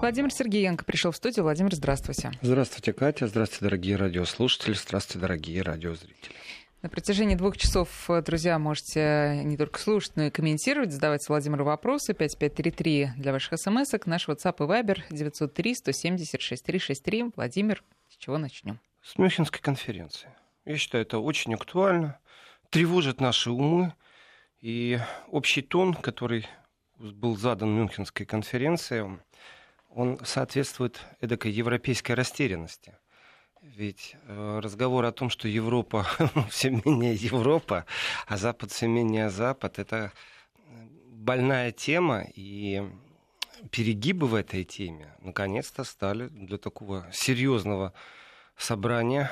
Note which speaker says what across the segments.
Speaker 1: Владимир Сергеенко пришел в студию. Владимир, здравствуйте.
Speaker 2: Здравствуйте, Катя. Здравствуйте, дорогие радиослушатели. Здравствуйте, дорогие радиозрители.
Speaker 1: На протяжении двух часов, друзья, можете не только слушать, но и комментировать, задавать Владимиру вопросы. 5533 для ваших смс-ок. Наш WhatsApp и Viber 903 170 6363. Владимир, с чего начнем?
Speaker 2: С Мюнхенской конференции. Я считаю, это очень актуально, тревожит наши умы. И общий тон, который был задан Мюнхенской конференции, он соответствует эдакой европейской растерянности. Ведь э, разговор о том, что Европа все менее Европа, а Запад все менее Запад, это больная тема, и перегибы в этой теме наконец-то стали для такого серьезного собрания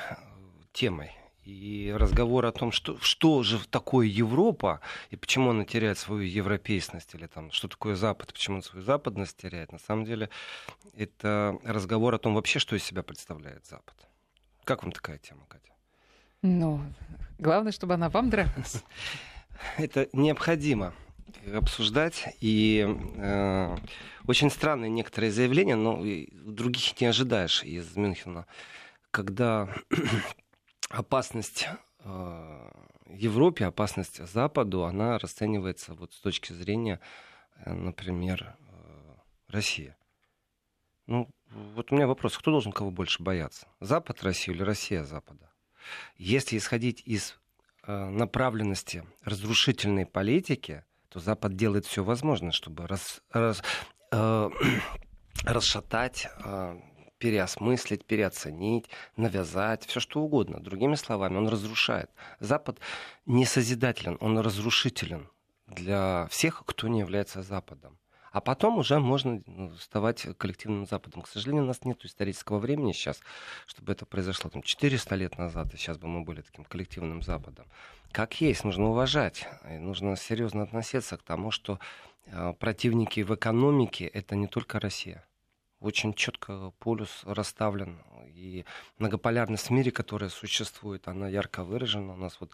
Speaker 2: темой. И разговор о том, что, что же такое Европа, и почему она теряет свою европейственность, или там, что такое Запад, почему она свою западность теряет, на самом деле это разговор о том вообще, что из себя представляет Запад. Как вам такая тема, Катя?
Speaker 1: Ну, главное, чтобы она вам нравилась.
Speaker 2: Это необходимо обсуждать. И э, очень странные некоторые заявления, но других не ожидаешь из Мюнхена, когда опасность э, Европе, опасность Западу, она расценивается вот с точки зрения, э, например, э, России. Ну, вот у меня вопрос, кто должен кого больше бояться? Запад России или Россия Запада? Если исходить из направленности разрушительной политики, то Запад делает все возможное, чтобы рас, рас, э, расшатать э, переосмыслить, переоценить, навязать, все что угодно. Другими словами, он разрушает. Запад не созидателен, он разрушителен для всех, кто не является Западом. А потом уже можно ну, вставать коллективным Западом. К сожалению, у нас нет исторического времени сейчас, чтобы это произошло там, 400 лет назад, и сейчас бы мы были таким коллективным Западом. Как есть, нужно уважать, и нужно серьезно относиться к тому, что э, противники в экономике — это не только Россия очень четко полюс расставлен. И многополярность в мире, которая существует, она ярко выражена. У нас вот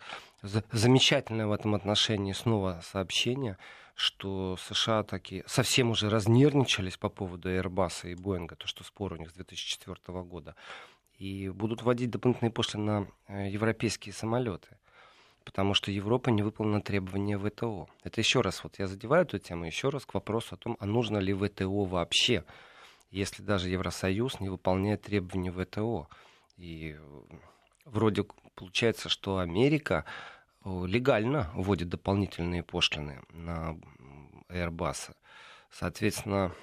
Speaker 2: замечательное в этом отношении снова сообщение, что США таки совсем уже разнервничались по поводу Airbus и Боинга, то, что спор у них с 2004 года. И будут вводить дополнительные пошлины на э, европейские самолеты потому что Европа не выполнила требования ВТО. Это еще раз, вот я задеваю эту тему, еще раз к вопросу о том, а нужно ли ВТО вообще если даже Евросоюз не выполняет требования ВТО. И вроде получается, что Америка э, легально вводит дополнительные пошлины на Airbus. Соответственно,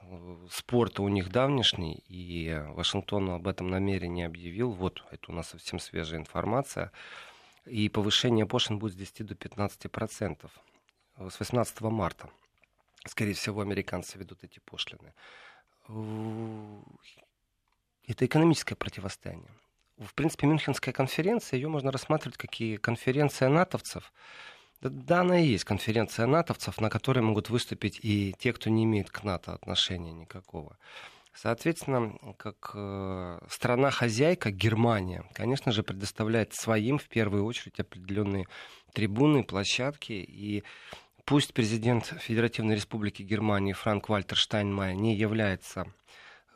Speaker 2: э, спорт у них давнишний, и Вашингтон об этом намерении объявил. Вот, это у нас совсем свежая информация. И повышение пошлин будет с 10 до 15 процентов с 18 марта. Скорее всего, американцы ведут эти пошлины это экономическое противостояние. В принципе, Мюнхенская конференция, ее можно рассматривать как и конференция натовцев. Да, да, она и есть конференция натовцев, на которой могут выступить и те, кто не имеет к НАТО отношения никакого. Соответственно, как э, страна-хозяйка Германия, конечно же, предоставляет своим в первую очередь определенные трибуны, площадки. И пусть президент Федеративной Республики Германии Франк Вальтер Штайнмайер не является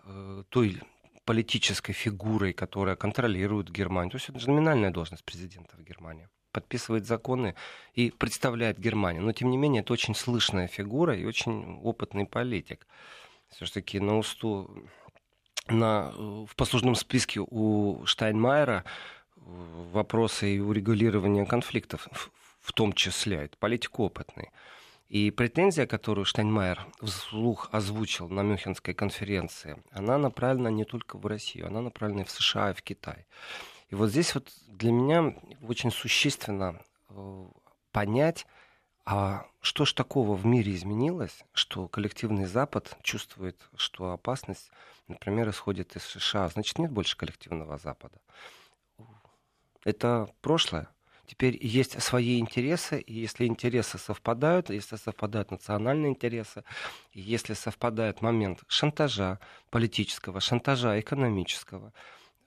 Speaker 2: э, той политической фигурой, которая контролирует Германию, то есть это же номинальная должность президента в Германии, подписывает законы и представляет Германию. Но, тем не менее, это очень слышная фигура и очень опытный политик. Все-таки на усту на, в послужном списке у Штайнмайера э, вопросы и урегулирования конфликтов в том числе. Это политик опытный. И претензия, которую Штайнмайер вслух озвучил на Мюнхенской конференции, она направлена не только в Россию, она направлена и в США, и в Китай. И вот здесь вот для меня очень существенно э, понять, а что ж такого в мире изменилось, что коллективный Запад чувствует, что опасность, например, исходит из США, значит, нет больше коллективного Запада. Это прошлое. Теперь есть свои интересы, и если интересы совпадают, если совпадают национальные интересы, если совпадает момент шантажа, политического шантажа, экономического,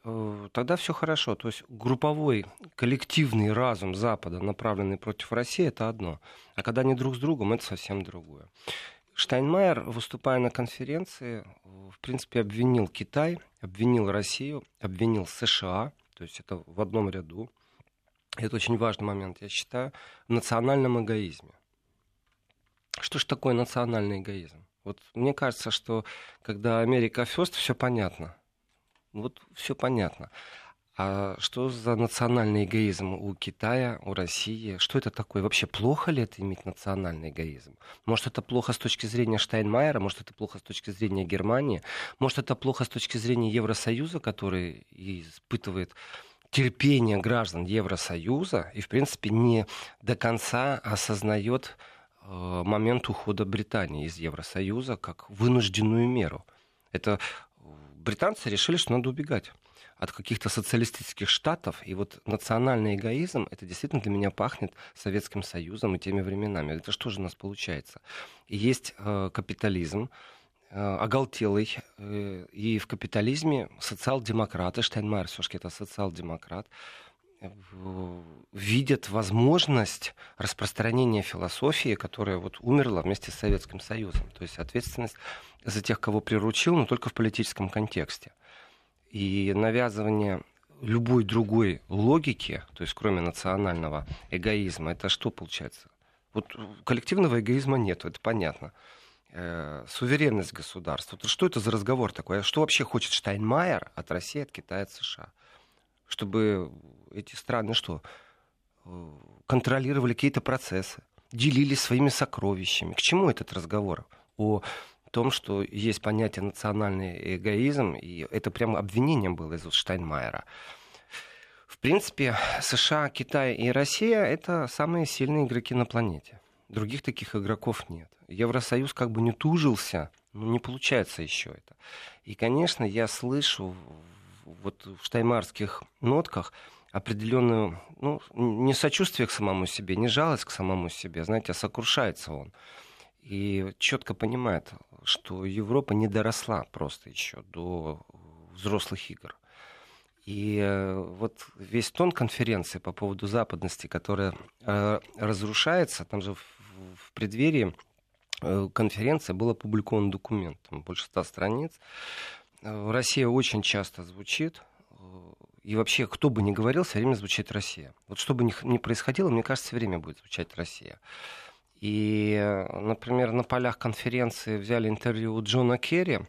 Speaker 2: э, тогда все хорошо. То есть групповой, коллективный разум Запада, направленный против России, это одно. А когда они друг с другом, это совсем другое. Штайнмайер, выступая на конференции, в принципе, обвинил Китай, обвинил Россию, обвинил США, то есть это в одном ряду. Это очень важный момент, я считаю, в национальном эгоизме. Что ж такое национальный эгоизм? Вот мне кажется, что когда Америка Фест, все понятно. Вот все понятно. А что за национальный эгоизм у Китая, у России? Что это такое? Вообще плохо ли это иметь национальный эгоизм? Может, это плохо с точки зрения Штайнмайера? Может, это плохо с точки зрения Германии? Может, это плохо с точки зрения Евросоюза, который испытывает терпение граждан Евросоюза и, в принципе, не до конца осознает э, момент ухода Британии из Евросоюза как вынужденную меру. Это э, британцы решили, что надо убегать от каких-то социалистических штатов. И вот национальный эгоизм, это действительно для меня пахнет Советским Союзом и теми временами. Это что же у нас получается? Есть э, капитализм, оголтелый, э, и в капитализме социал-демократы, Штайнмайер все-таки это социал-демократ, э, видят возможность распространения философии, которая вот умерла вместе с Советским Союзом. То есть ответственность за тех, кого приручил, но только в политическом контексте и навязывание любой другой логики, то есть кроме национального эгоизма, это что получается? Вот коллективного эгоизма нет, это понятно. Э, суверенность государства. Что это за разговор такой? А что вообще хочет Штайнмайер от России, от Китая, от США? Чтобы эти страны что? Э, контролировали какие-то процессы, делились своими сокровищами. К чему этот разговор о том, что есть понятие национальный эгоизм, и это прямо обвинение было из Штайнмайера. В принципе, США, Китай и Россия — это самые сильные игроки на планете. Других таких игроков нет. Евросоюз как бы не тужился, но не получается еще это. И, конечно, я слышу вот в штаймарских нотках определенную, ну, не сочувствие к самому себе, не жалость к самому себе, знаете, а сокрушается он и четко понимает, что Европа не доросла просто еще до взрослых игр. И э, вот весь тон конференции по поводу западности, которая э, разрушается, там же в преддверии э, конференции был опубликован документ, там больше ста страниц. Россия очень часто звучит, и вообще, кто бы ни говорил, все время звучит Россия. Вот что бы ни происходило, мне кажется, все время будет звучать Россия. И, например, на полях конференции взяли интервью у Джона Керри.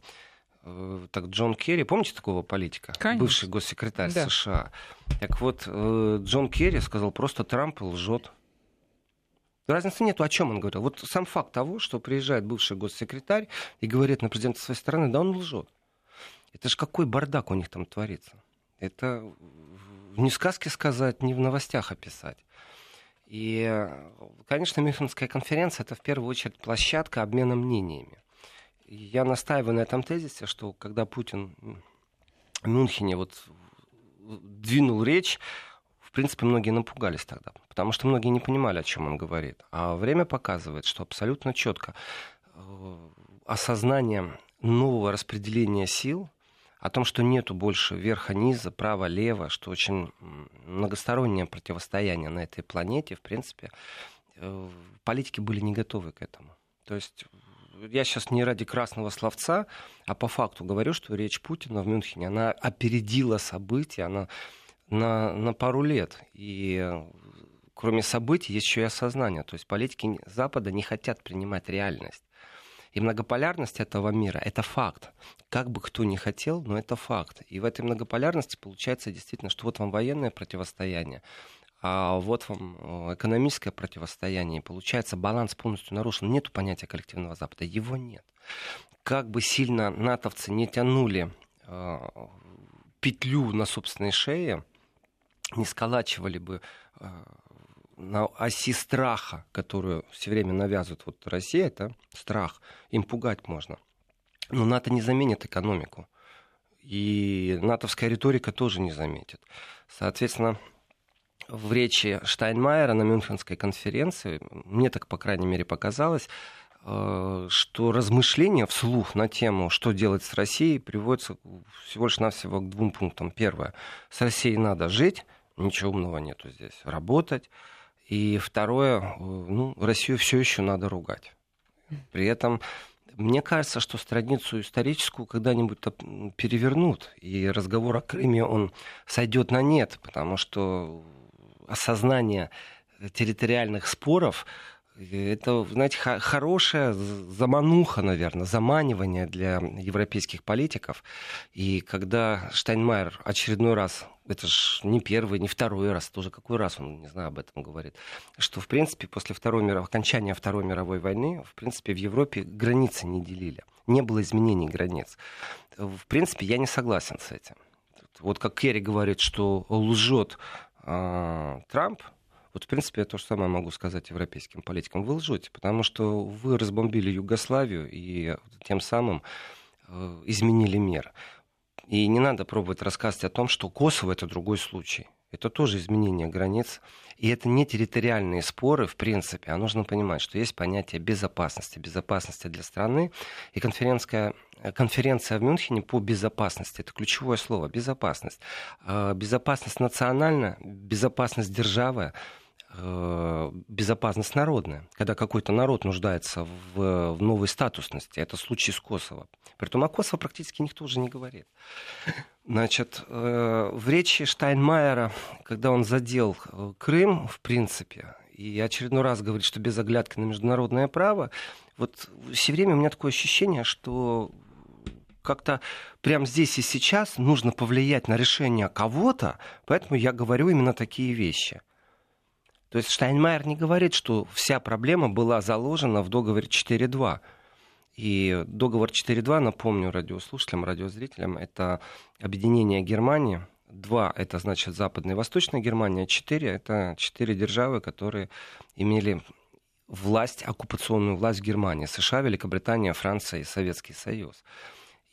Speaker 2: Э, так, Джон Керри, помните такого политика?
Speaker 1: Конечно.
Speaker 2: Бывший госсекретарь да. США. Так вот, э, Джон Керри сказал, просто Трамп лжет. Разницы нету, о чем он говорил. Вот сам факт того, что приезжает бывший госсекретарь и говорит на президента своей страны, да он лжет. Это же какой бардак у них там творится. Это не в сказке сказать, не в новостях описать. И, конечно, Мюнхенская конференция это в первую очередь площадка обмена мнениями. Я настаиваю на этом тезисе, что когда Путин в Мюнхене вот двинул речь, принципе, многие напугались тогда, потому что многие не понимали, о чем он говорит. А время показывает, что абсолютно четко э, осознание нового распределения сил о том, что нету больше верха-низа, право-лево, что очень многостороннее противостояние на этой планете, в принципе, э, политики были не готовы к этому. То есть я сейчас не ради красного словца, а по факту говорю, что речь Путина в Мюнхене, она опередила события, она на, на пару лет. И кроме событий есть еще и осознание. То есть политики Запада не хотят принимать реальность. И многополярность этого мира — это факт. Как бы кто ни хотел, но это факт. И в этой многополярности получается действительно, что вот вам военное противостояние, а вот вам э, экономическое противостояние. И получается, баланс полностью нарушен. Нету понятия коллективного Запада. Его нет. Как бы сильно натовцы не тянули э, петлю на собственной шее, не сколачивали бы э, на оси страха, которую все время навязывает вот Россия, это страх. Им пугать можно. Но НАТО не заменит экономику. И натовская риторика тоже не заметит. Соответственно, в речи Штайнмайера на Мюнхенской конференции, мне так, по крайней мере, показалось, э, что размышления вслух на тему, что делать с Россией, приводятся всего лишь навсего к двум пунктам. Первое. С Россией надо жить, ничего умного нету здесь. Работать. И второе, ну, Россию все еще надо ругать. При этом Мне кажется, что страницу историческую когда-нибудь перевернут, и разговор о Крыме, он сойдет на нет, потому что осознание территориальных споров это, знаете, хорошая замануха, наверное, заманивание для европейских политиков. И когда Штайнмайер очередной раз, это же не первый, не второй раз, тоже какой раз он, не знаю, об этом говорит, что, в принципе, после второй мировой, окончания Второй мировой войны, в принципе, в Европе границы не делили. Не было изменений границ. В принципе, я не согласен с этим. Вот как Керри говорит, что лжет э, Трамп, вот, в принципе, я то же самое могу сказать европейским политикам. Вы лжете, потому что вы разбомбили Югославию и тем самым э, изменили мир. И не надо пробовать рассказывать о том, что Косово это другой случай. Это тоже изменение границ. И это не территориальные споры, в принципе. А нужно понимать, что есть понятие безопасности. Безопасности для страны. И конференция, конференция в Мюнхене по безопасности. Это ключевое слово. Безопасность. Э, безопасность национальная, безопасность державы Э, безопасность народная, когда какой-то народ нуждается в, в новой статусности. Это случай с Косово. Притом о Косово практически никто уже не говорит. Значит, э, в речи Штайнмайера, когда он задел э, Крым, в принципе, и очередной раз говорит, что без оглядки на международное право, вот все время у меня такое ощущение, что как-то прямо здесь и сейчас нужно повлиять на решение кого-то, поэтому я говорю именно такие вещи – то есть Штайнмайер не говорит, что вся проблема была заложена в договоре 4.2. И договор 4.2, напомню радиослушателям, радиозрителям, это объединение Германии. Два — это, значит, Западная и Восточная Германия. Четыре — это четыре державы, которые имели власть, оккупационную власть в Германии. США, Великобритания, Франция и Советский Союз.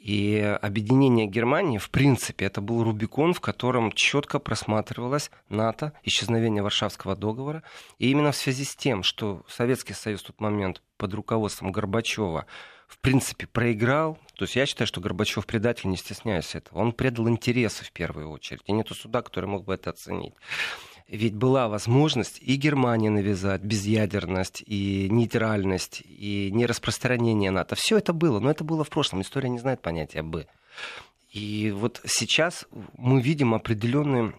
Speaker 2: И объединение Германии, в принципе, это был Рубикон, в котором четко просматривалось НАТО, исчезновение Варшавского договора. И именно в связи с тем, что Советский Союз в тот момент под руководством Горбачева в принципе, проиграл. То есть я считаю, что Горбачев предатель, не стесняюсь этого. Он предал интересы в первую очередь. И нету суда, который мог бы это оценить. Ведь была возможность и Германии навязать безъядерность, и нейтральность, и нераспространение НАТО. Все это было, но это было в прошлом. История не знает понятия «бы». И вот сейчас мы видим определенный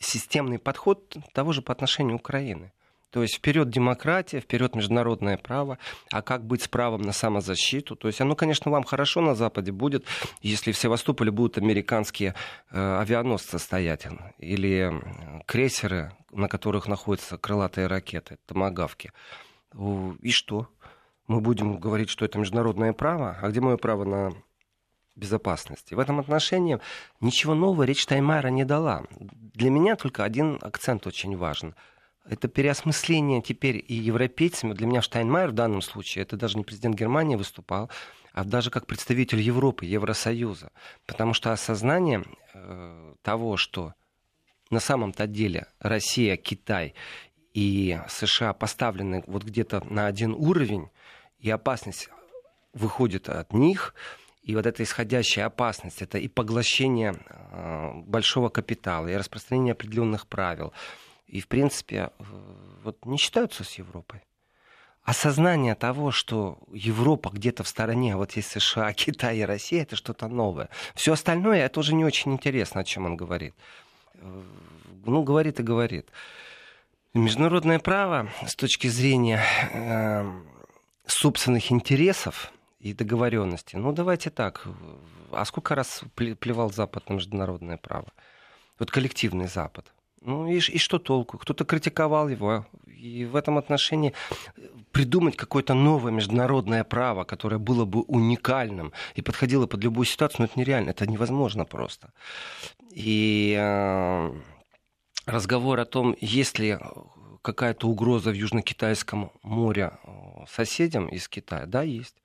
Speaker 2: системный подход того же по отношению к Украине. То есть вперед демократия, вперед международное право, а как быть с правом на самозащиту? То есть оно, конечно, вам хорошо на Западе будет, если в Севастополе будут американские э, авианосцы стоять или крейсеры, на которых находятся крылатые ракеты, томогавки. И что? Мы будем говорить, что это международное право, а где мое право на безопасности. В этом отношении ничего нового речь Таймайра не дала. Для меня только один акцент очень важен – это переосмысление теперь и европейцами. Для меня Штайнмайер в данном случае, это даже не президент Германии выступал, а даже как представитель Европы, Евросоюза. Потому что осознание э, того, что на самом-то деле Россия, Китай и США поставлены вот где-то на один уровень, и опасность выходит от них, и вот эта исходящая опасность, это и поглощение э, большого капитала, и распространение определенных правил – и, в принципе, вот не считаются с Европой. Осознание того, что Европа где-то в стороне, а вот есть США, Китай и Россия, это что-то новое. Все остальное, это уже не очень интересно, о чем он говорит. Ну, говорит и говорит. Международное право с точки зрения э, собственных интересов и договоренностей, ну, давайте так. А сколько раз плевал Запад на международное право? Вот коллективный Запад. Ну и, и что толку? Кто-то критиковал его. И в этом отношении придумать какое-то новое международное право, которое было бы уникальным и подходило под любую ситуацию, ну это нереально, это невозможно просто. И э, разговор о том, есть ли какая-то угроза в Южно-Китайском море э, соседям из Китая, да, есть.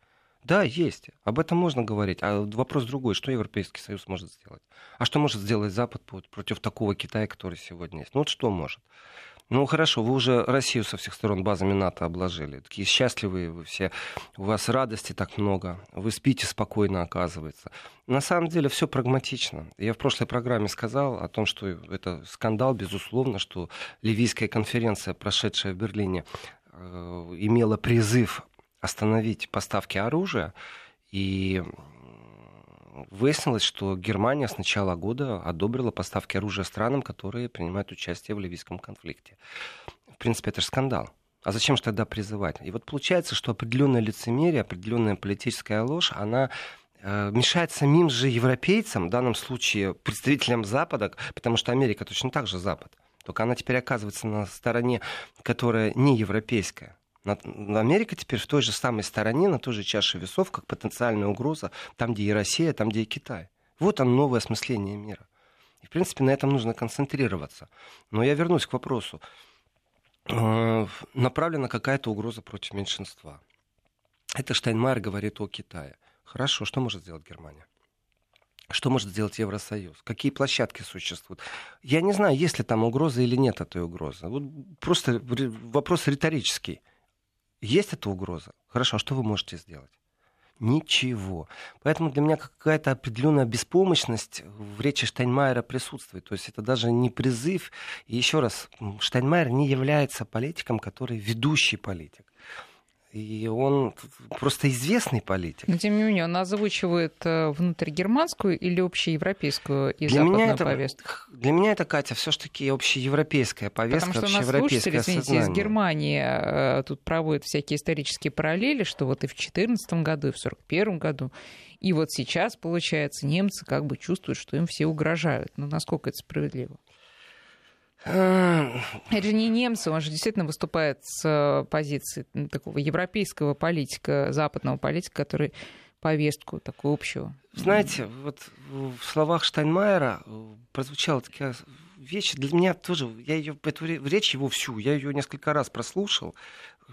Speaker 2: Да, есть. Об этом можно говорить. А вопрос другой. Что Европейский Союз может сделать? А что может сделать Запад против такого Китая, который сегодня есть? Ну вот что может? Ну хорошо, вы уже Россию со всех сторон базами НАТО обложили. Такие счастливые вы все. У вас радости так много. Вы спите спокойно, оказывается. На самом деле все прагматично. Я в прошлой программе сказал о том, что это скандал, безусловно, что Ливийская конференция, прошедшая в Берлине, э, имела призыв остановить поставки оружия. И выяснилось, что Германия с начала года одобрила поставки оружия странам, которые принимают участие в ливийском конфликте. В принципе, это же скандал. А зачем же тогда призывать? И вот получается, что определенное лицемерие, определенная политическая ложь, она э, мешает самим же европейцам, в данном случае представителям Запада, потому что Америка точно так же Запад. Только она теперь оказывается на стороне, которая не европейская. Америка теперь в той же самой стороне, на той же чаше весов, как потенциальная угроза, там, где и Россия, там, где и Китай. Вот оно новое осмысление мира. И, в принципе, на этом нужно концентрироваться. Но я вернусь к вопросу. Э, направлена какая-то угроза против меньшинства. Это Штайнмайер говорит о Китае. Хорошо, что может сделать Германия? Что может сделать Евросоюз? Какие площадки существуют? Я не знаю, есть ли там угроза или нет этой угрозы. Вот просто вопрос риторический. Есть эта угроза? Хорошо, а что вы можете сделать? Ничего. Поэтому для меня какая-то определенная беспомощность в речи Штайнмайера присутствует. То есть это даже не призыв. И еще раз, Штайнмайер не является политиком, который ведущий политик. И он просто известный политик.
Speaker 1: Но тем не менее, он озвучивает э, внутригерманскую или общеевропейскую и для западную меня это, повестку?
Speaker 2: Для меня это, Катя, все таки общеевропейская повестка,
Speaker 1: Потому что общеевропейское нас слушатели, извините, из Германии э, тут проводят всякие исторические параллели, что вот и в 2014 году, и в 1941 году, и вот сейчас, получается, немцы как бы чувствуют, что им все угрожают. Но насколько это справедливо? Это же не немцы, он же действительно выступает с э, позиции такого европейского политика, западного политика, который повестку такую общую.
Speaker 2: Знаете, вот в словах Штайнмайера э, прозвучала такая вещь, для меня тоже, я ее, эту речь его всю, я ее несколько раз прослушал,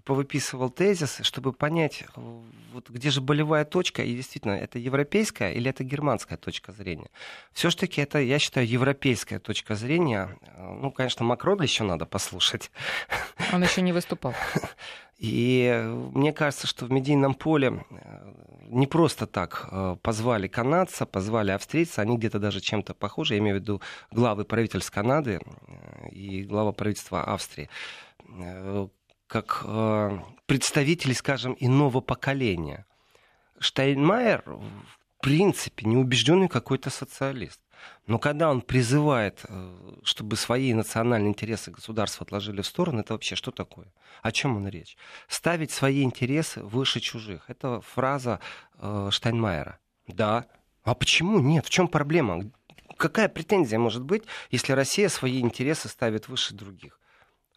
Speaker 2: повыписывал тезисы, чтобы понять, э, вот где же болевая точка, и действительно, это европейская или это германская точка зрения. Все-таки это, я считаю, европейская точка зрения. Э, ну, конечно, Макрона еще надо послушать.
Speaker 1: Он еще не выступал.
Speaker 2: И мне кажется, что в медийном поле э, не просто так позвали канадца, позвали австрийца, они где-то даже чем-то похожи, я имею в виду главы правительств Канады и глава правительства Австрии как э, представители, скажем, иного поколения. Штайнмайер, в принципе, неубежденный какой-то социалист. Но когда он призывает, э, чтобы свои национальные интересы государства отложили в сторону, это вообще что такое? О чем он речь? Ставить свои интересы выше чужих. Это фраза э, Штайнмайера. Да. А почему нет? В чем проблема? Какая претензия может быть, если Россия свои интересы ставит выше других?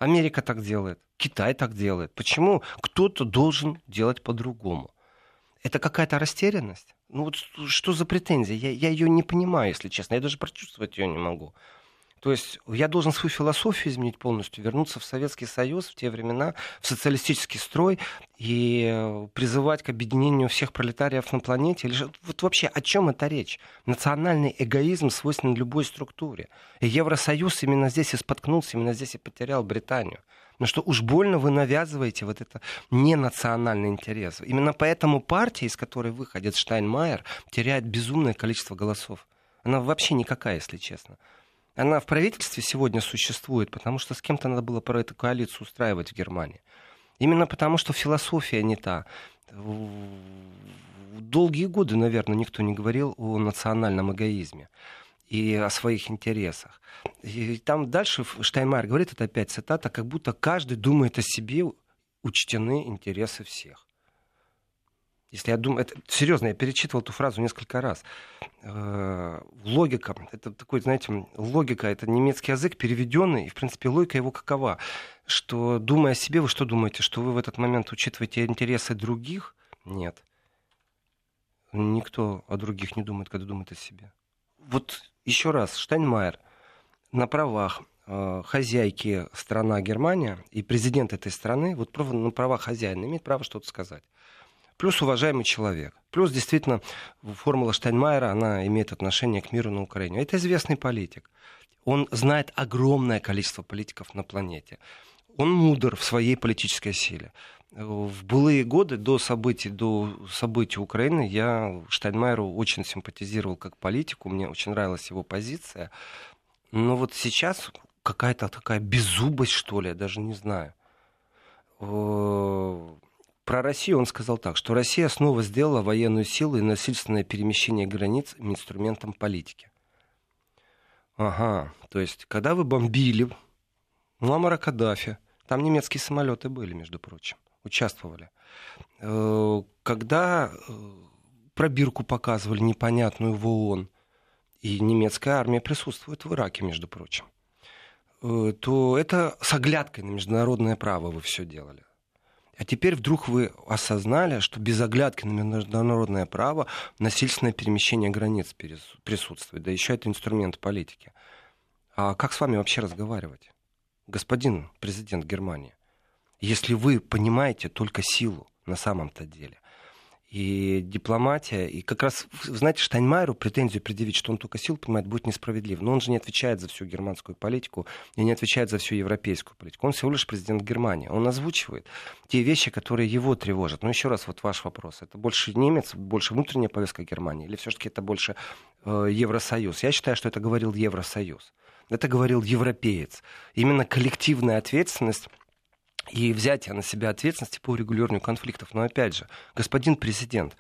Speaker 2: Америка так делает, Китай так делает. Почему кто-то должен делать по-другому? Это какая-то растерянность? Ну вот что за претензия? Я, я ее не понимаю, если честно. Я даже прочувствовать ее не могу. То есть я должен свою философию изменить полностью, вернуться в Советский Союз в те времена, в социалистический строй и э, призывать к объединению всех пролетариев на планете. Или вот вообще о чем это речь? Национальный эгоизм свойственен любой структуре. И Евросоюз именно здесь и споткнулся, именно здесь и потерял Британию. Ну что уж больно вы навязываете вот это ненациональный интерес. Именно поэтому партия, из которой выходит Штайнмайер, теряет безумное количество голосов. Она вообще никакая, если честно. Она в правительстве сегодня существует, потому что с кем-то надо было про эту коалицию устраивать в Германии. Именно потому, что философия не та. Долгие годы, наверное, никто не говорил о национальном эгоизме и о своих интересах. И там дальше Штайнмайер говорит, это опять цитата, как будто каждый думает о себе, учтены интересы всех. Если я думаю, это серьезно, я перечитывал эту фразу несколько раз. Э, логика, это такой, знаете, логика, это немецкий язык переведенный, и, в принципе, логика его какова? Что, думая о себе, вы что думаете, что вы в этот момент учитываете интересы других? Нет. Никто о других не думает, когда думает о себе. Вот еще раз, Штайнмайер на правах э, хозяйки страна Германия и президент этой страны, вот на правах хозяина имеет право что-то сказать плюс уважаемый человек. Плюс действительно формула Штайнмайера, она имеет отношение к миру на Украине. Это известный политик. Он знает огромное количество политиков на планете. Он мудр в своей политической силе. В былые годы, до событий, до событий Украины, я Штайнмайеру очень симпатизировал как политику, мне очень нравилась его позиция. Но вот сейчас какая-то такая беззубость, что ли, я даже не знаю Про Россию он сказал так, что Россия снова сделала военную силу и насильственное перемещение границ инструментом политики. Ага, то есть, когда вы бомбили Муаммара Каддафи, там немецкие самолеты были, между прочим, участвовали. Э, когда э, пробирку показывали непонятную в ООН, и немецкая армия присутствует в Ираке, между прочим, э, то это с оглядкой на международное право вы все делали. А теперь вдруг вы осознали, что без оглядки на международное право насильственное перемещение границ присутствует. Да еще это инструмент политики. А как с вами вообще разговаривать? Господин президент Германии, если вы понимаете только силу на самом-то деле, и дипломатия. И как раз, знаете, Штайнмайеру претензию предъявить, что он только сил понимает, будет несправедливо. Но он же не отвечает за всю германскую политику и не отвечает за всю европейскую политику. Он всего лишь президент Германии. Он озвучивает те вещи, которые его тревожат. Но еще раз, вот ваш вопрос. Это больше немец, больше внутренняя повестка Германии или все-таки это больше э, Евросоюз? Я считаю, что это говорил Евросоюз. Это говорил европеец. Именно коллективная ответственность и взятие на себя ответственности по урегулированию конфликтов. Но опять же, господин президент,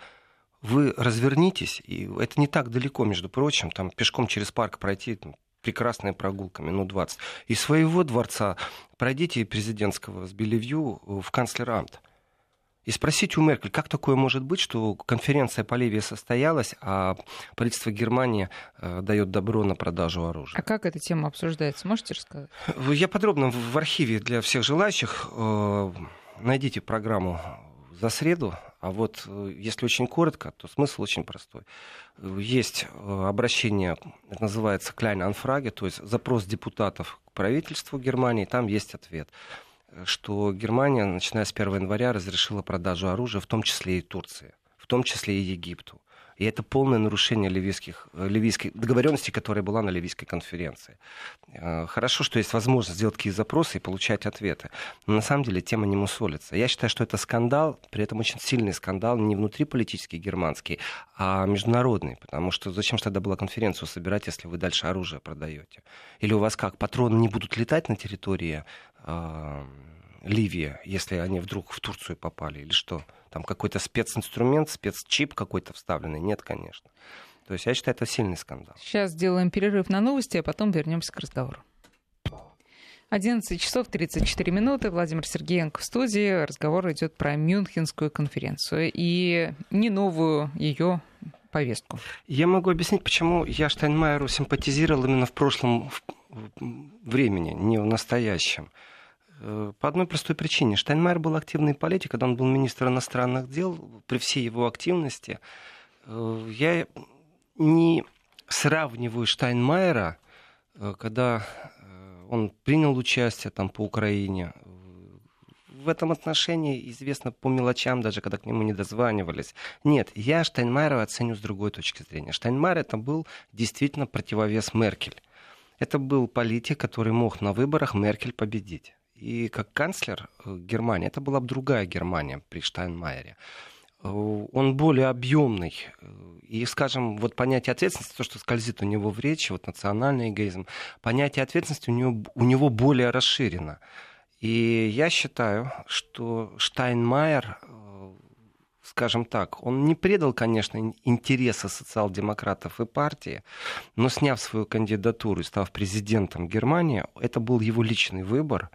Speaker 2: вы развернитесь, и это не так далеко, между прочим, там пешком через парк пройти, там, прекрасная прогулка, минут 20. Из своего дворца пройдите президентского с Белевью в канцлерамт и спросить у Меркель, как такое может быть, что конференция по Ливии состоялась, а правительство Германии э, дает добро на продажу оружия.
Speaker 1: А как эта тема обсуждается, можете рассказать?
Speaker 2: Я подробно в архиве для всех желающих. Э, найдите программу за среду. А вот э, если очень коротко, то смысл очень простой. Есть обращение, называется Kleine Anfrage, то есть запрос депутатов к правительству Германии, там есть ответ что Германия, начиная с 1 января, разрешила продажу оружия, в том числе и Турции, в том числе и Египту. И это полное нарушение ливийских, ливийской договоренности, которая была на Ливийской конференции. Э, хорошо, что есть возможность сделать такие запросы и получать ответы. Но на самом деле тема не мусолится. Я считаю, что это скандал, при этом очень сильный скандал, не внутриполитический германский, а международный. Потому что зачем же тогда была конференцию собирать, если вы дальше оружие продаете? Или у вас как, патроны не будут летать на территории Ливии, если они вдруг в Турцию попали, или что? Там какой-то специнструмент, спецчип какой-то вставленный? Нет, конечно. То есть я считаю, это сильный скандал.
Speaker 1: Сейчас сделаем перерыв на новости, а потом вернемся к разговору. 11 часов 34 минуты. Владимир Сергеенко в студии. Разговор идет про Мюнхенскую конференцию и не новую ее повестку.
Speaker 2: Я могу объяснить, почему я Штайнмайеру симпатизировал именно в прошлом времени, не в настоящем. Э, по одной простой причине. Штайнмайер был активный политик, когда он был министр иностранных дел, при всей его активности. Э, я не сравниваю Штайнмайера, э, когда он принял участие там, по Украине. В этом отношении известно по мелочам, даже когда к нему не дозванивались. Нет, я Штайнмайера оценю с другой точки зрения. Штайнмайер это был действительно противовес Меркель. Это был политик, который мог на выборах Меркель победить. И как канцлер э, Германии, это была бы другая Германия при Штайнмайере. Э, он более объемный. Э, и, скажем, вот понятие ответственности, то, что скользит у него в речи, вот национальный эгоизм, понятие ответственности у него, у него более расширено. И я считаю, что Штайнмайер, скажем так, он не предал, конечно, интересы социал-демократов и партии, но сняв свою кандидатуру и став президентом Германии, это был его личный выбор.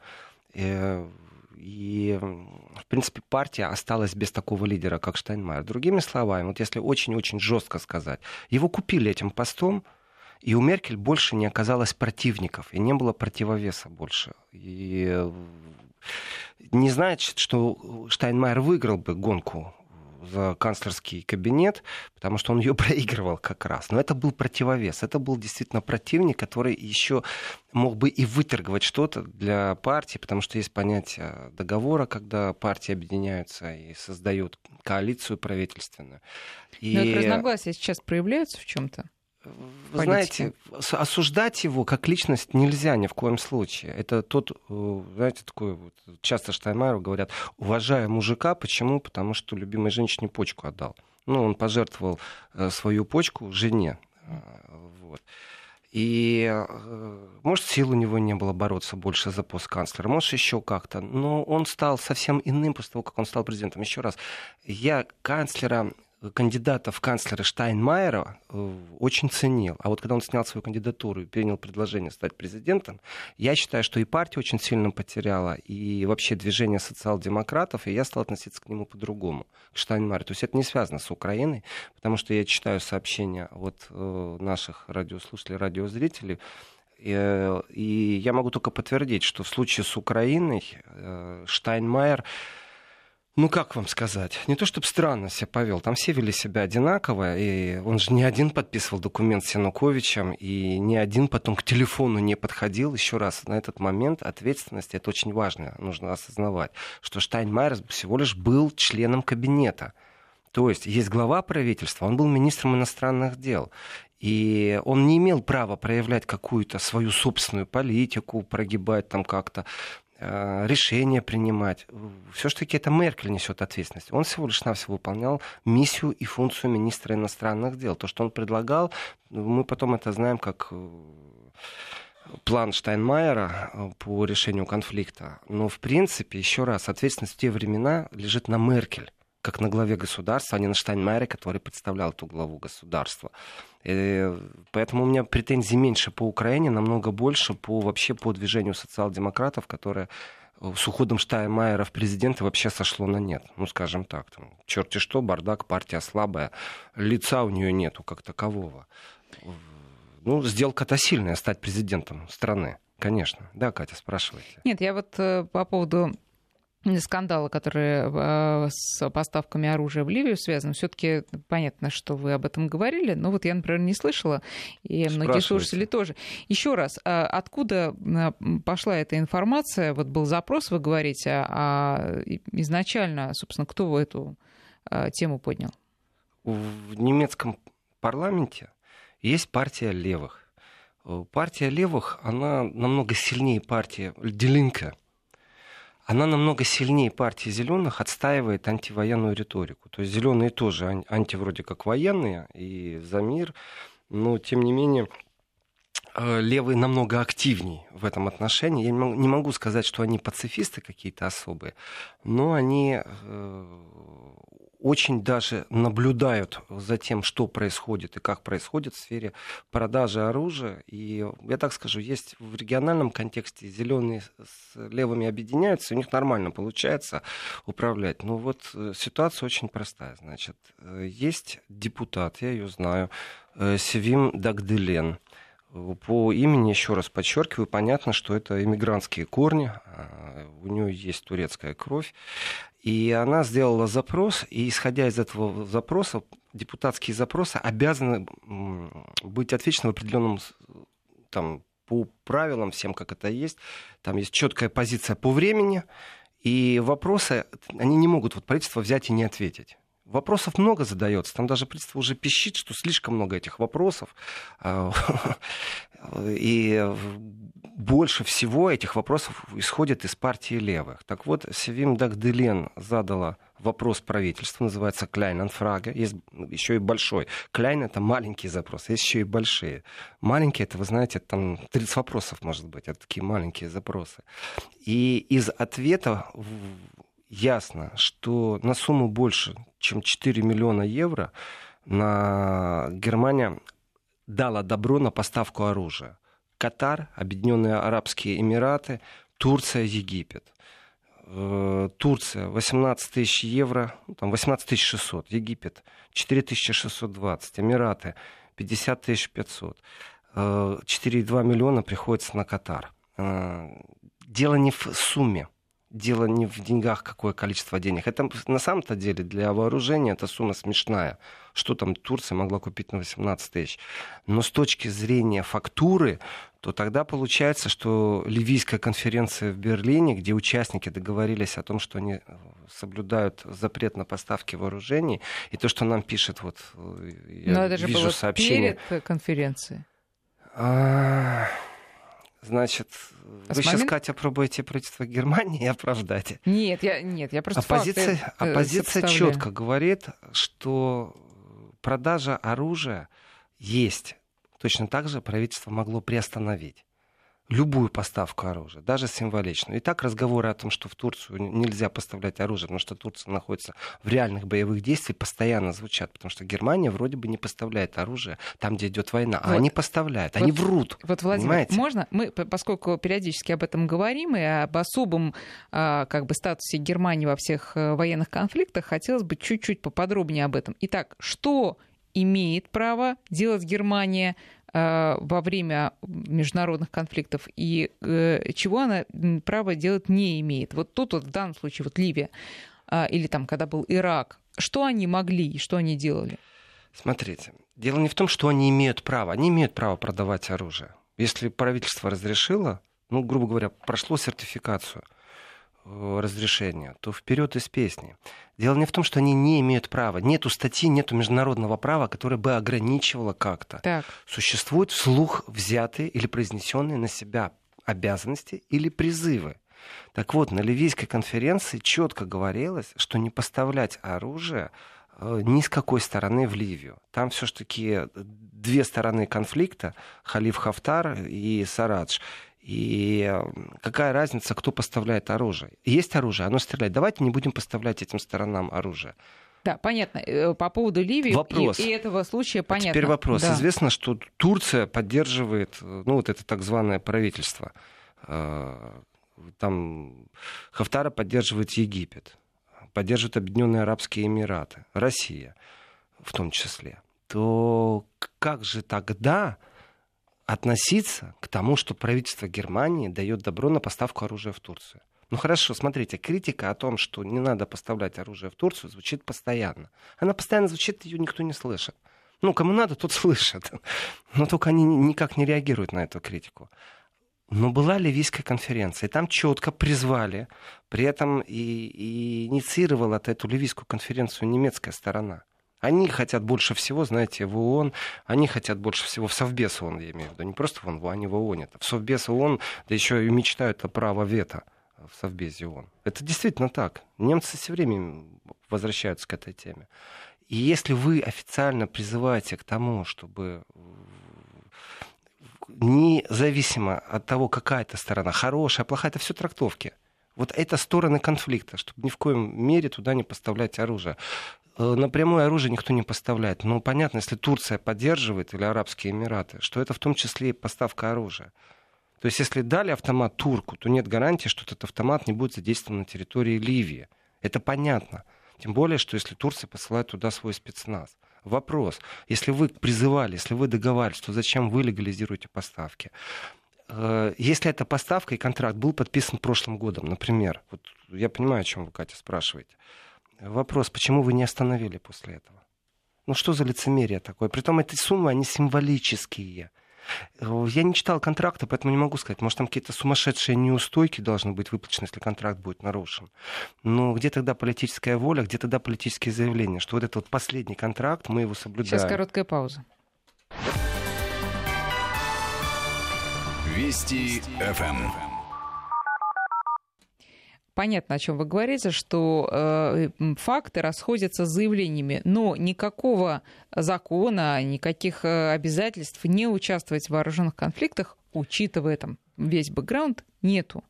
Speaker 2: Э, и, в принципе, партия осталась без такого лидера, как Штайнмайер. Другими словами, вот если очень-очень жестко сказать, его купили этим постом, и у Меркель больше не оказалось противников, и не было противовеса больше. И не значит, что Штайнмайер выиграл бы гонку за канцлерский кабинет, потому что он ее проигрывал как раз. Но это был противовес. Это был действительно противник, который еще мог бы и выторговать что-то для партии, потому что есть понятие договора, когда партии объединяются и создают коалицию правительственную.
Speaker 1: И... Но это разногласия сейчас проявляются в чем-то?
Speaker 2: Вы знаете, осуждать его как личность нельзя ни в коем случае. Это тот, э, знаете, такой вот, часто Штайнмайеру говорят, уважая мужика, почему? Потому что любимой женщине почку отдал. Ну, он пожертвовал э, свою почку жене. Э, вот. И, может, сил у него не было бороться больше за пост канцлера, может, еще как-то. Но он стал совсем иным после того, как он стал президентом. Еще раз, я канцлера кандидата в канцлеры Штайнмайера э, очень ценил. А вот когда он снял свою кандидатуру и принял предложение стать президентом, я считаю, что и партия очень сильно потеряла, и вообще движение социал-демократов, и я стал относиться к нему по-другому, к Штайнмайеру. То есть это не связано с Украиной, потому что я читаю сообщения от э, наших радиослушателей, радиозрителей, э, и я могу только подтвердить, что в случае с Украиной Штайнмайер ну как вам сказать, не то чтобы странно себя повел, там все вели себя одинаково, и он же не один подписывал документ с Януковичем, и ни один потом к телефону не подходил. Еще раз, на этот момент ответственность, это очень важно, нужно осознавать, что Штайнмайер всего лишь был членом кабинета. То есть есть глава правительства, он был министром иностранных дел. И он не имел права проявлять какую-то свою собственную политику, прогибать там как-то. Э, решения принимать. Все-таки это Меркель несет ответственность. Он всего лишь навсего выполнял миссию и функцию министра иностранных дел. То, что он предлагал, мы потом это знаем как э, план Штайнмайера э, по решению конфликта. Но, в принципе, еще раз, ответственность в те времена лежит на Меркель как на главе государства, а не на Штайнмайере, который представлял эту главу государства. И поэтому у меня претензий меньше по Украине, намного больше по, вообще по движению социал-демократов, которое э, с уходом Штайнмайера в президенты вообще сошло на нет. Ну, скажем так, там, черти что, бардак, партия слабая, лица у нее нету как такового. Ну, сделка-то сильная, стать президентом страны. Конечно. Да, Катя, спрашивайте.
Speaker 1: Нет, я вот э, по поводу скандала, который э, с поставками оружия в Ливию связан, все-таки понятно, что вы об этом говорили, но вот я, например, не слышала, и многие слушатели тоже. Еще раз, а откуда э, пошла эта информация? Вот был запрос, вы говорите, а изначально, собственно, кто эту э, тему поднял?
Speaker 2: В немецком парламенте есть партия левых. Партия левых, она намного сильнее партии Делинка она намного сильнее партии зеленых отстаивает антивоенную риторику. То есть зеленые тоже анти вроде как военные и за мир, но тем не менее э, левые намного активнее в этом отношении. Я не могу сказать, что они пацифисты какие-то особые, но они э, очень даже наблюдают за тем, что происходит и как происходит в сфере продажи оружия. И я так скажу, есть в региональном контексте зеленые с левыми объединяются, у них нормально получается управлять. Но вот э, ситуация очень простая. Значит, э, есть депутат, я ее знаю, э, Севим Дагделен. По имени, еще раз подчеркиваю, понятно, что это иммигрантские корни, а, у нее есть турецкая кровь. И она сделала запрос, и исходя из этого запроса, депутатские запросы обязаны быть отвечены в определенном там, по правилам всем, как это есть. Там есть четкая позиция по времени, и вопросы, они не могут вот правительство взять и не ответить. Вопросов много задается. Там даже правительство уже пищит, что слишком много этих вопросов. А, и больше всего этих вопросов исходит из партии левых. Так вот, Севим Дагделен задала вопрос правительству, называется Кляйнанфрага. Есть еще и большой. Кляйн — это маленький запрос, есть еще и большие. Маленькие — это, вы знаете, там 30 вопросов, может быть, это такие маленькие запросы. И из ответа ясно, что на сумму больше, чем 4 миллиона евро, на Германия дала добро на поставку оружия. Катар, Объединенные Арабские Эмираты, Турция, Египет. Э, Турция 18 тысяч евро, ну, там 18 600, Египет 4 620, Эмираты 50 500, 4,2 миллиона приходится на Катар. Э, дело не в сумме, дело не в деньгах, какое количество денег. Это на самом-то деле для вооружения эта сумма смешная. Что там Турция могла купить на 18 тысяч? Но с точки зрения фактуры, то тогда получается, что Ливийская конференция в Берлине, где участники договорились о том, что они э, соблюдают запрет на поставки вооружений, и то, что нам пишет, вот
Speaker 1: э, я Но это же вижу было сообщение... перед конференцией.
Speaker 2: А... Значит, а вы сейчас, Катя, пробуете правительство Германии оправдать?
Speaker 1: Нет, я, нет, я просто
Speaker 2: Оппозиция, факты э, оппозиция четко говорит, что продажа оружия есть. Точно так же правительство могло приостановить любую поставку оружия, даже символичную. И так разговоры о том, что в Турцию нельзя поставлять оружие, потому что Турция находится в реальных боевых действиях, постоянно звучат, потому что Германия вроде бы не поставляет оружие там, где идет война, а вот. они поставляют, вот, они врут.
Speaker 1: Вот, Владимир, понимаете? можно? Мы, поскольку периодически об этом говорим и об особом а, как бы статусе Германии во всех э, военных конфликтах, хотелось бы чуть-чуть поподробнее об этом. Итак, что имеет право делать Германия во время международных конфликтов и э, чего она право делать не имеет. Вот тут вот в данном случае вот Ливия а, или там, когда был Ирак, что они могли и что они делали?
Speaker 2: Смотрите, дело не в том, что они имеют право. Они имеют право продавать оружие. Если правительство разрешило, ну, грубо говоря, прошло сертификацию – Э, разрешения, то вперед из песни. Дело не в том, что они не имеют права. Нету статьи, нету международного права, которое бы ограничивало как-то. Так. Существуют вслух взятые или произнесенные на себя обязанности или призывы. Так вот, на Ливийской конференции четко говорилось, что не поставлять оружие э, ни с какой стороны в Ливию. Там все-таки две стороны конфликта, Халиф Хафтар и Сарадж. И какая разница, кто поставляет оружие? Есть оружие, оно стреляет. Давайте не будем поставлять этим сторонам оружие.
Speaker 1: Да, понятно. Э, по поводу Ливии вопрос. И, и этого случая понятно.
Speaker 2: А теперь вопрос. Да. Известно, что Турция поддерживает, ну, вот это так званое правительство. Э, там Хафтара поддерживает Египет, поддерживает Объединенные Арабские Эмираты, Россия в том числе. То как же тогда относиться к тому, что правительство Германии дает добро на поставку оружия в Турцию. Ну хорошо, смотрите, критика о том, что не надо поставлять оружие в Турцию, звучит постоянно. Она постоянно звучит, ее никто не слышит. Ну, кому надо, тот слышит. Но только они никак не реагируют на эту критику. Но была Ливийская конференция, и там четко призвали, при этом и, и инициировала эту Ливийскую конференцию немецкая сторона. Они хотят больше всего, знаете, в ООН, они хотят больше всего в Совбез ООН, я имею в виду, не просто в ООН, они в ООН. Это в Совбез ООН, да еще и мечтают о право вето в Совбезе ООН. Это действительно так. Немцы все время возвращаются к этой теме. И если вы официально призываете к тому, чтобы независимо от того, какая это сторона, хорошая, плохая, это все трактовки. Вот это стороны конфликта, чтобы ни в коем мере туда не поставлять оружие. Э, напрямую оружие никто не поставляет. Но понятно, если Турция поддерживает или Арабские Эмираты, что это в том числе и поставка оружия. То есть если дали автомат турку, то нет гарантии, что этот автомат не будет задействован на территории Ливии. Это понятно. Тем более, что если Турция посылает туда свой спецназ. Вопрос. Если вы призывали, если вы договаривались, то зачем вы легализируете поставки? Э, если эта поставка и контракт был подписан прошлым годом, например, вот я понимаю, о чем вы, Катя, спрашиваете. Вопрос, почему вы не остановили после этого? Ну что за лицемерие такое? Притом эти суммы, они символические. Я не читал контракта, поэтому не могу сказать. Может, там какие-то сумасшедшие неустойки должны быть выплачены, если контракт будет нарушен. Но где тогда политическая воля, где тогда политические заявления, что вот этот вот последний контракт, мы его соблюдаем.
Speaker 1: Сейчас короткая пауза.
Speaker 3: Вести ФМ
Speaker 1: понятно, о чем вы говорите, что э, факты расходятся с заявлениями, но никакого закона, никаких э, обязательств не участвовать в вооруженных конфликтах, учитывая там весь бэкграунд, нету.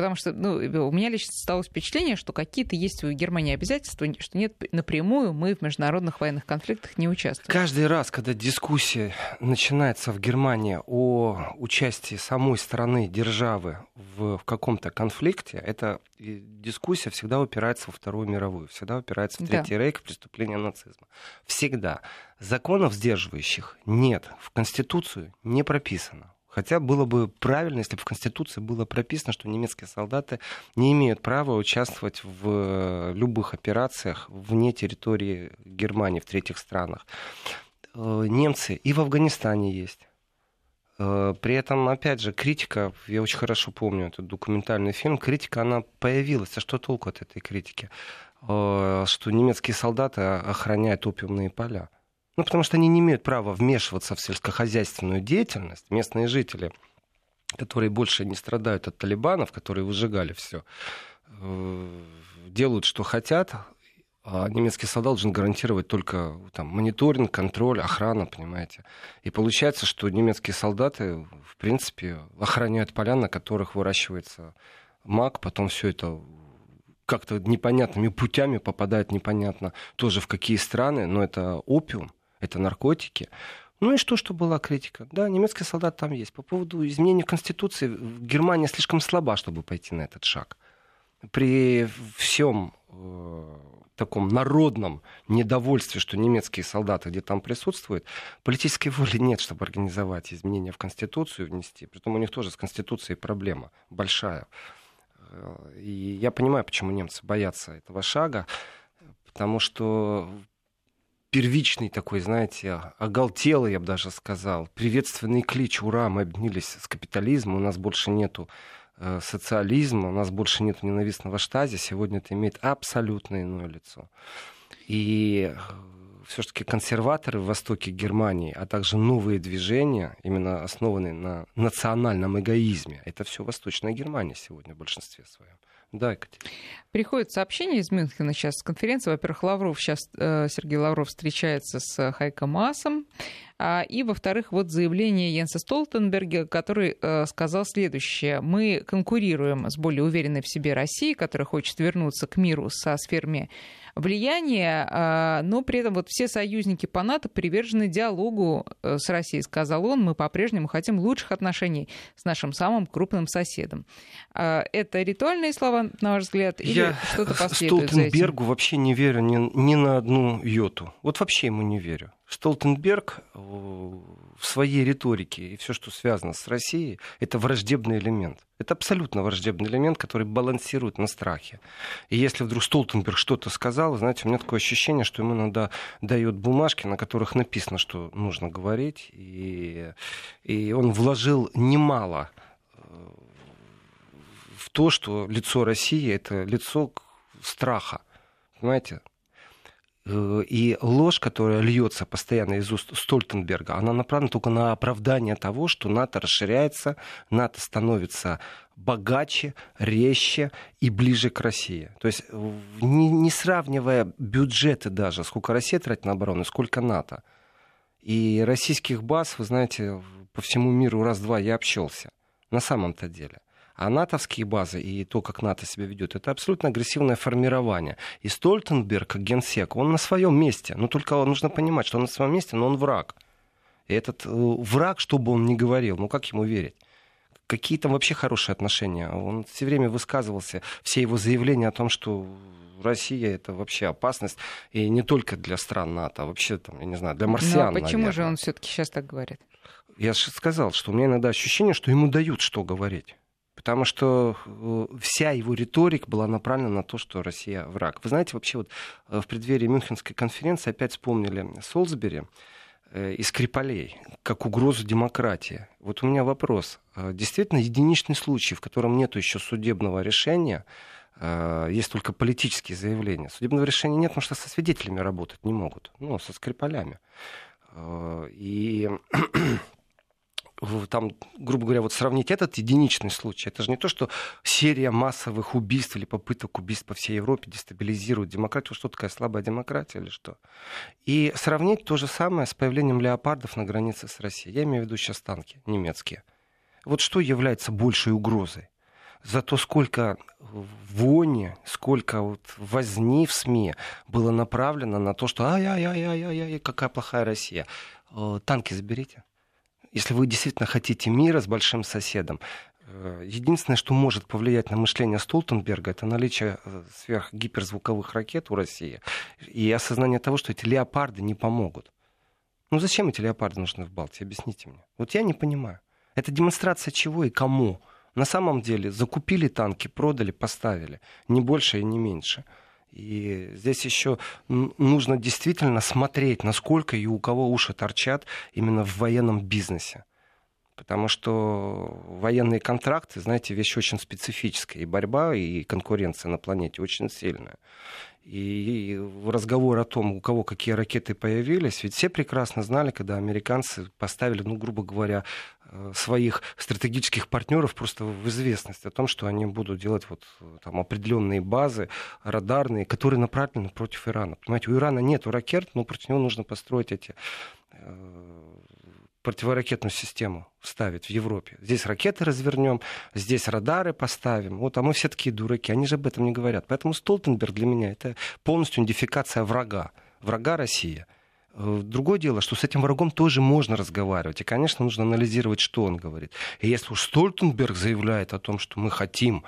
Speaker 1: Потому что ну, у меня лично стало впечатление, что какие-то есть у Германии обязательства, что нет, напрямую мы в международных военных конфликтах не участвуем.
Speaker 2: Каждый раз, когда дискуссия начинается в Германии о участии самой страны, державы в, в каком-то конфликте, эта дискуссия всегда упирается во Вторую мировую, всегда упирается в Третий да. рейх, преступление нацизма. Всегда. Законов сдерживающих нет. В Конституцию не прописано. Хотя было бы правильно, если бы в Конституции было прописано, что немецкие солдаты не имеют права участвовать в э, любых операциях вне территории Германии, в третьих странах. Э, немцы и в Афганистане есть. Э, при этом, опять же, критика, я очень хорошо помню этот документальный фильм, критика, она появилась. А что толку от этой критики? Что немецкие солдаты охраняют опиумные поля. Ну, потому что они не имеют права вмешиваться в сельскохозяйственную деятельность. Местные жители, которые больше не страдают от талибанов, которые выжигали все, э, делают, что хотят, а немецкий солдат должен гарантировать только там, мониторинг, контроль, охрана, понимаете. И получается, что немецкие солдаты, в принципе, охраняют поля, на которых выращивается мак, потом все это как-то непонятными путями попадает непонятно тоже в какие страны, но это опиум, это наркотики. Ну и что, что была критика? Да, немецкий солдат там есть. По поводу изменения Конституции, Германия слишком слаба, чтобы пойти на этот шаг. При всем э, таком народном недовольстве, что немецкие солдаты где там присутствуют, политической воли нет, чтобы организовать изменения в Конституцию внести. Притом у них тоже с Конституцией проблема большая. Э, и я понимаю, почему немцы боятся этого шага, потому что первичный такой, знаете, оголтелый, я бы даже сказал, приветственный клич «Ура, мы объединились с капитализмом, у нас больше нету Э, социализма, у нас больше нет ненавистного штази, сегодня это имеет абсолютно иное лицо. И э, все-таки консерваторы в востоке Германии, а также новые движения, именно основанные на национальном эгоизме, это все Восточная Германия сегодня в большинстве своем. Да, Екатерина.
Speaker 1: Приходит сообщение из Мюнхена сейчас с конференции. Во-первых, Лавров сейчас, э, Сергей Лавров встречается с Хайко Маасом. А, и, во-вторых, вот заявление Йенса Столтенберга, который э, сказал следующее. Мы конкурируем с более уверенной в себе Россией, которая хочет вернуться к миру со сферами влияния, а, но при этом вот все союзники по НАТО привержены диалогу э, с Россией, сказал он. Мы по-прежнему хотим лучших отношений с нашим самым крупным соседом. А, это ритуальные слова, на ваш взгляд, или
Speaker 2: Я что-то последует Столтенбергу вообще не верю ни, ни на одну йоту. Вот вообще ему не верю. Столтенберг э, в своей риторике и все, что связано с Россией, это враждебный элемент. Это абсолютно враждебный элемент, который балансирует на страхе. И если вдруг Столтенберг что-то сказал, знаете, у меня такое ощущение, что ему иногда дают бумажки, на которых написано, что нужно говорить. И, и он вложил немало э, в то, что лицо России это лицо страха. Понимаете? Э, и ложь, которая льется постоянно из уст Стольтенберга, она направлена только на оправдание того, что НАТО расширяется, НАТО становится богаче, резче и ближе к России. То есть не, не сравнивая бюджеты даже, сколько Россия тратит на оборону, сколько НАТО. И российских баз, вы знаете, по всему миру раз-два я общался. На самом-то деле. А натовские базы и то, как НАТО себя ведет, это абсолютно агрессивное формирование. И Стольтенберг, как генсек, он на своем месте. Но только нужно понимать, что он на своем месте, но он враг. И этот э, враг, что бы он ни говорил, ну как ему верить? Какие там вообще хорошие отношения? Он все время высказывался, все его заявления о том, что Россия это вообще опасность, и не только для стран НАТО, а вообще, там, я не знаю, для марсиан.
Speaker 1: Но почему
Speaker 2: наверное.
Speaker 1: же он все-таки сейчас так говорит?
Speaker 2: Я же сказал, что у меня иногда ощущение, что ему дают что говорить. Потому что э, вся его риторика была направлена на то, что Россия враг. Вы знаете, вообще вот э, в преддверии Мюнхенской конференции опять вспомнили Солсбери э, и Скрипалей как угрозу демократии. Вот у меня вопрос. Действительно, единичный случай, в котором нет еще судебного решения, есть только политические заявления. Судебного решения нет, потому что со свидетелями работать не могут, ну, со Скрипалями. И там, грубо говоря, вот сравнить этот единичный случай, это же не то, что серия массовых убийств или попыток убийств по всей Европе дестабилизирует демократию, что такая слабая демократия или что. И сравнить то же самое с появлением леопардов на границе с Россией. Я имею в виду сейчас танки немецкие. Вот что является большей угрозой? За то, сколько вони, сколько вот возни в СМИ было направлено на то, что ай-яй-яй-яй-яй, какая плохая Россия. Э, танки заберите если вы действительно хотите мира с большим соседом, э, Единственное, что может повлиять на мышление Столтенберга, это наличие э, сверхгиперзвуковых ракет у России и осознание того, что эти леопарды не помогут. Ну зачем эти леопарды нужны в Балтии? Объясните мне. Вот я не понимаю. Это демонстрация чего и кому? На самом деле закупили танки, продали, поставили. Не больше и не меньше. И здесь еще нужно действительно смотреть, насколько и у кого уши торчат именно в военном бизнесе. Потому что военные контракты, знаете, вещь очень специфическая. И борьба, и конкуренция на планете очень сильная. И разговор о том, у кого какие ракеты появились, ведь все прекрасно знали, когда американцы поставили, ну, грубо говоря, э, своих стратегических партнеров просто в известность о том, что они будут делать вот там определенные базы радарные, которые направлены против Ирана. Понимаете, у Ирана нет ракет, но против него нужно построить эти э, противоракетную систему ставить в Европе. Здесь ракеты развернем, здесь радары поставим. Вот, а мы все такие дураки. Они же об этом не говорят. Поэтому Столтенберг для меня это полностью идентификация врага. Врага России. Э, другое дело, что с этим врагом тоже можно разговаривать. И, конечно, нужно анализировать, что он говорит. И если уж Столтенберг заявляет о том, что мы хотим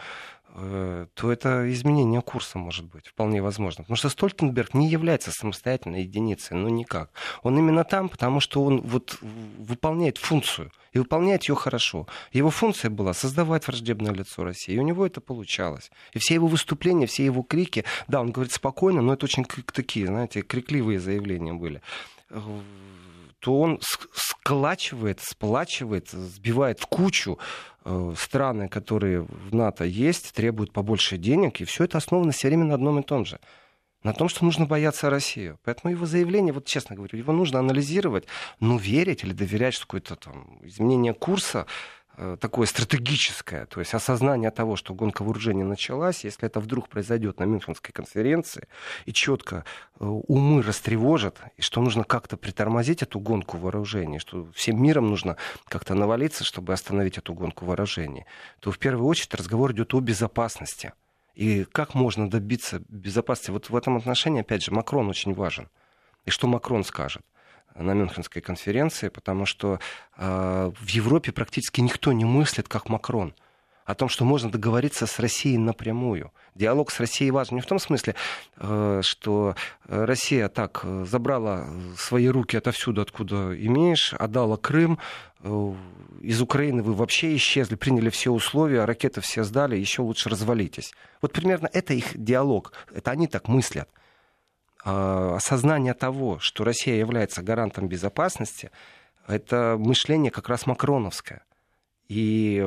Speaker 2: то это изменение курса может быть вполне возможно. Потому что Столтенберг не является самостоятельной единицей, ну никак. Он именно там, потому что он вот выполняет функцию, и выполняет ее хорошо. Его функция была создавать враждебное лицо России, и у него это получалось. И все его выступления, все его крики, да, он говорит спокойно, но это очень такие, знаете, крикливые заявления были то он сколачивает, сплачивает, сбивает в кучу э, страны, которые в НАТО есть, требуют побольше денег, и все это основано все время на одном и том же. На том, что нужно бояться Россию. Поэтому его заявление, вот честно говорю, его нужно анализировать, но верить или доверять, что какое-то там изменение курса такое стратегическое, то есть осознание того, что гонка вооружений началась, если это вдруг произойдет на Мюнхенской конференции, и четко э, умы растревожат, и что нужно как-то притормозить эту гонку вооружений, что всем миром нужно как-то навалиться, чтобы остановить эту гонку вооружений, то в первую очередь разговор идет о безопасности. И как можно добиться безопасности? Вот в этом отношении, опять же, Макрон очень важен. И что Макрон скажет? На Мюнхенской конференции, потому что э, в Европе практически никто не мыслит, как Макрон о том, что можно договориться с Россией напрямую. Диалог с Россией важен не в том смысле, э, что Россия так э, забрала свои руки отовсюду, откуда имеешь, отдала Крым, э, из Украины вы вообще исчезли, приняли все условия, ракеты все сдали, еще лучше развалитесь. Вот примерно это их диалог, это они так мыслят. А, осознание того, что Россия является гарантом безопасности, это мышление как раз макроновское. И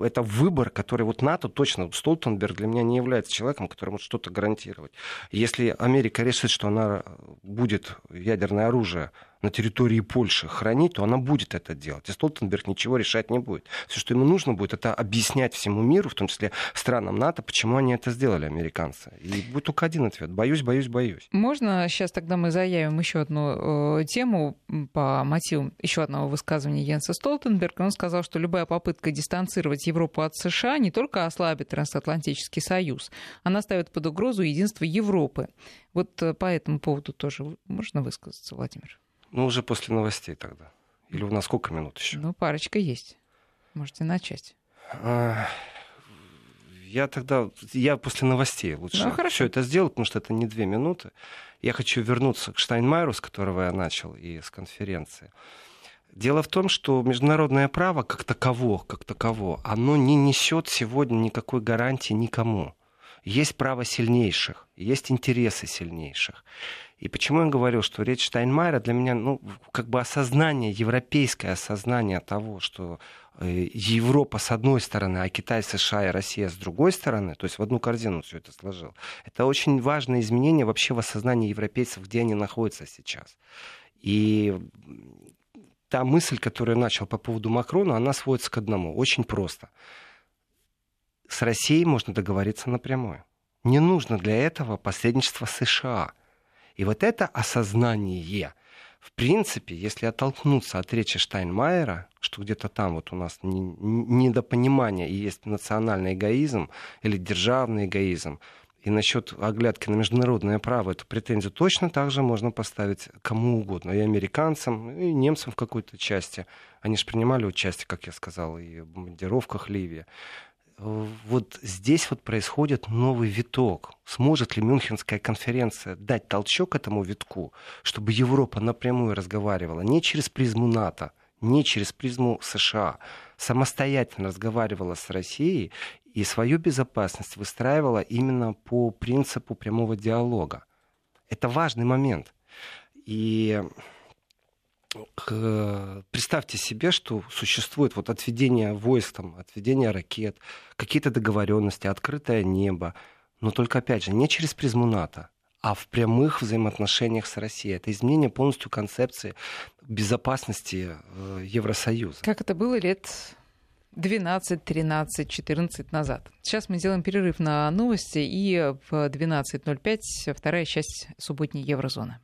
Speaker 2: это выбор, который вот НАТО точно, Столтенберг для меня не является человеком, который может что-то гарантировать. Если Америка решит, что она будет ядерное оружие на территории Польши хранить, то она будет это делать. И Столтенберг ничего решать не будет. Все, что ему нужно будет, это объяснять всему миру, в том числе странам НАТО, почему они это сделали, американцы. И будет только один ответ. Боюсь, боюсь, боюсь.
Speaker 1: Можно сейчас тогда мы заявим еще одну э, тему по мотивам еще одного высказывания Йенса Столтенберга. Он сказал, что любая попытка дистанцировать Европу от США не только ослабит трансатлантический союз, она ставит под угрозу единство Европы. Вот э, по этому поводу тоже можно высказаться, Владимир?
Speaker 2: Ну, уже после новостей тогда. Или у нас сколько минут еще?
Speaker 1: Ну, парочка есть. Можете начать.
Speaker 2: А, я тогда... Я после новостей лучше ну, все это сделаю, потому что это не две минуты. Я хочу вернуться к Штайнмайеру, с которого я начал, и с конференции. Дело в том, что международное право как таково, как таково, оно не несет сегодня никакой гарантии никому. Есть право сильнейших, есть интересы сильнейших. И почему я говорю, что речь Штайнмайера для меня, ну, как бы осознание, европейское осознание того, что э, Европа с одной стороны, а Китай, США и Россия с другой стороны, то есть в одну корзину все это сложил, это очень важное изменение вообще в осознании европейцев, где они находятся сейчас. И та мысль, которую я начал по поводу Макрона, она сводится к одному. Очень просто. С Россией можно договориться напрямую. Не нужно для этого посредничество США. И вот это осознание, в принципе, если оттолкнуться от речи Штайнмайера, что где-то там вот у нас недопонимание и есть национальный эгоизм или державный эгоизм, и насчет оглядки на международное право, эту претензию точно так же можно поставить кому угодно, и американцам, и немцам в какой-то части. Они же принимали участие, как я сказал, и в бомбардировках Ливии вот здесь вот происходит новый виток. Сможет ли Мюнхенская конференция дать толчок этому витку, чтобы Европа напрямую разговаривала не через призму НАТО, не через призму США, самостоятельно разговаривала с Россией и свою безопасность выстраивала именно по принципу прямого диалога. Это важный момент. И представьте себе, что существует вот отведение войск, там, отведение ракет, какие-то договоренности, открытое небо, но только, опять же, не через призму НАТО, а в прямых взаимоотношениях с Россией. Это изменение полностью концепции безопасности э, Евросоюза.
Speaker 1: Как это было лет 12, 13, 14 назад. Сейчас мы сделаем перерыв на новости, и в 12.05 вторая часть субботней Еврозоны.